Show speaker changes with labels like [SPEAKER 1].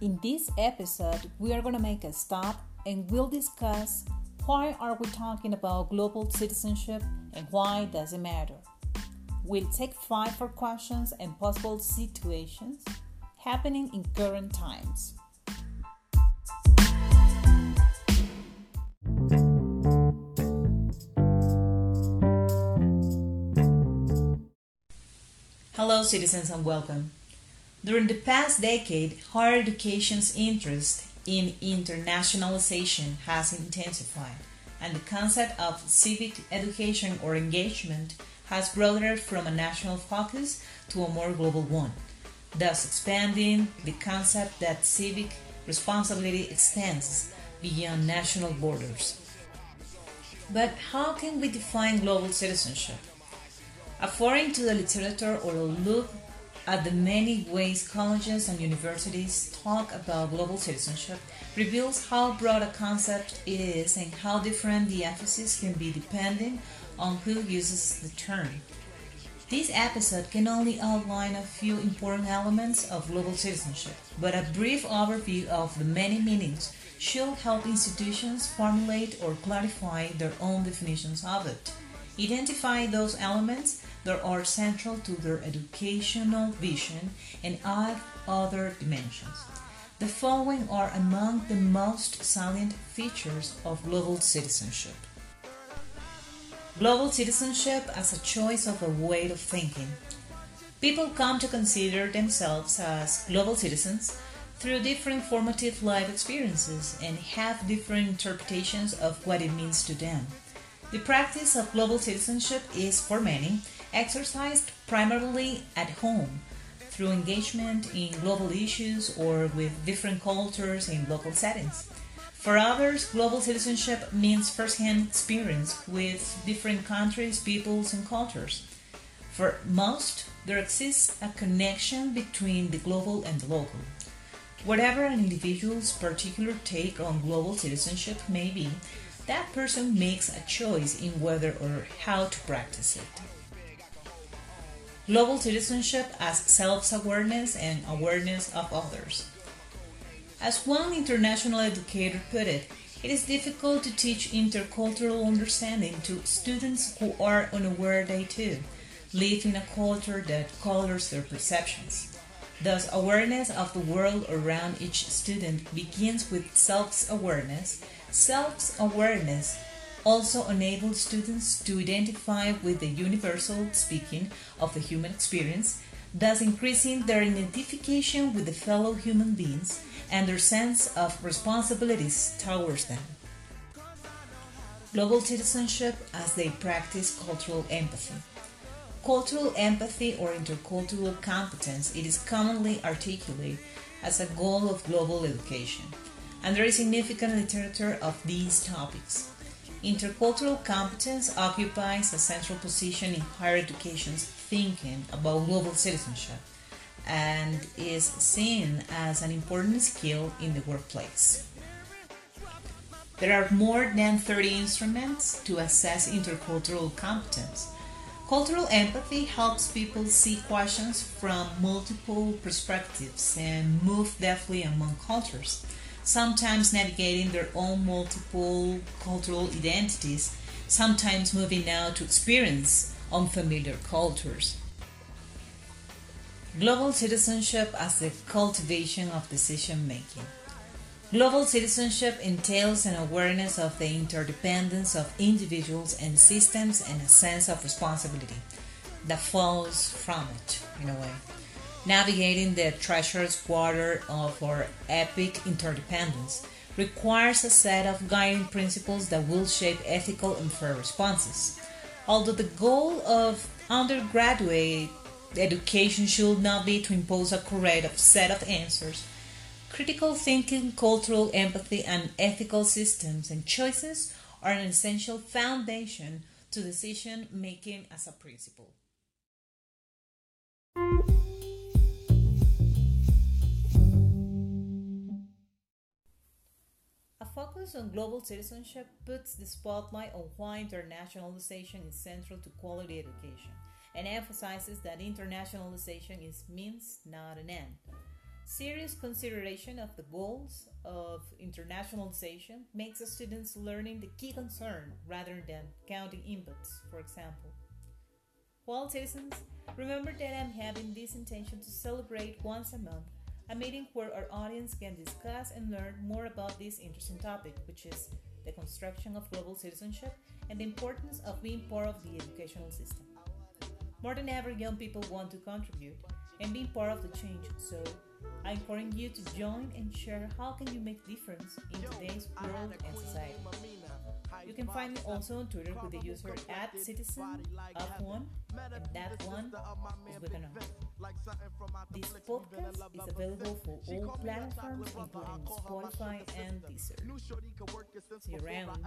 [SPEAKER 1] In this episode, we are going to make a stop and we'll discuss why are we talking about global citizenship and why does it matter. We'll take five for questions and possible situations happening in current times. Hello, citizens, and welcome. During the past decade, higher education's interest in internationalization has intensified, and the concept of civic education or engagement has broadened from a national focus to a more global one, thus expanding the concept that civic responsibility extends beyond national borders. But how can we define global citizenship? According to the literature or a look at the many ways colleges and universities talk about global citizenship reveals how broad a concept it is and how different the emphasis can be depending on who uses the term. This episode can only outline a few important elements of global citizenship, but a brief overview of the many meanings should help institutions formulate or clarify their own definitions of it. Identify those elements that are central to their educational vision and add other dimensions. The following are among the most salient features of global citizenship. Global citizenship as a choice of a way of thinking. People come to consider themselves as global citizens through different formative life experiences and have different interpretations of what it means to them. The practice of global citizenship is, for many, exercised primarily at home through engagement in global issues or with different cultures in local settings. For others, global citizenship means first-hand experience with different countries, peoples, and cultures. For most, there exists a connection between the global and the local. Whatever an individual's particular take on global citizenship may be, that person makes a choice in whether or how to practice it. Global citizenship as self awareness and awareness of others. As one international educator put it, it is difficult to teach intercultural understanding to students who are unaware they too live in a culture that colors their perceptions. Thus, awareness of the world around each student begins with self awareness. Self awareness also enables students to identify with the universal speaking of the human experience, thus increasing their identification with the fellow human beings and their sense of responsibilities towards them. Global citizenship as they practice cultural empathy. Cultural empathy or intercultural competence, it is commonly articulated as a goal of global education, and there is significant literature of these topics. Intercultural competence occupies a central position in higher education's thinking about global citizenship and is seen as an important skill in the workplace. There are more than 30 instruments to assess intercultural competence. Cultural empathy helps people see questions from multiple perspectives and move deftly among cultures sometimes navigating their own multiple cultural identities, sometimes moving now to experience unfamiliar cultures. Global citizenship as the cultivation of decision making. Global citizenship entails an awareness of the interdependence of individuals and systems and a sense of responsibility that flows from it, in a way navigating the treacherous water of our epic interdependence requires a set of guiding principles that will shape ethical and fair responses. Although the goal of undergraduate education should not be to impose a correct set of answers, critical thinking, cultural empathy, and ethical systems and choices are an essential foundation to decision making as a principle. A focus on global citizenship puts the spotlight on why internationalization is central to quality education and emphasizes that internationalization is means, not an end. Serious consideration of the goals of internationalization makes the students learning the key concern rather than counting inputs, for example. Well, citizens, remember that I'm having this intention to celebrate once a month a meeting where our audience can discuss and learn more about this interesting topic, which is the construction of global citizenship and the importance of being part of the educational system. More than ever, young people want to contribute and be part of the change, so I encourage you to join and share how can you make difference in today's world and society. You can find me also on Twitter with the user at citizen of one, and that one is with an This podcast is available for all platforms, including Spotify and Deezer. See you around.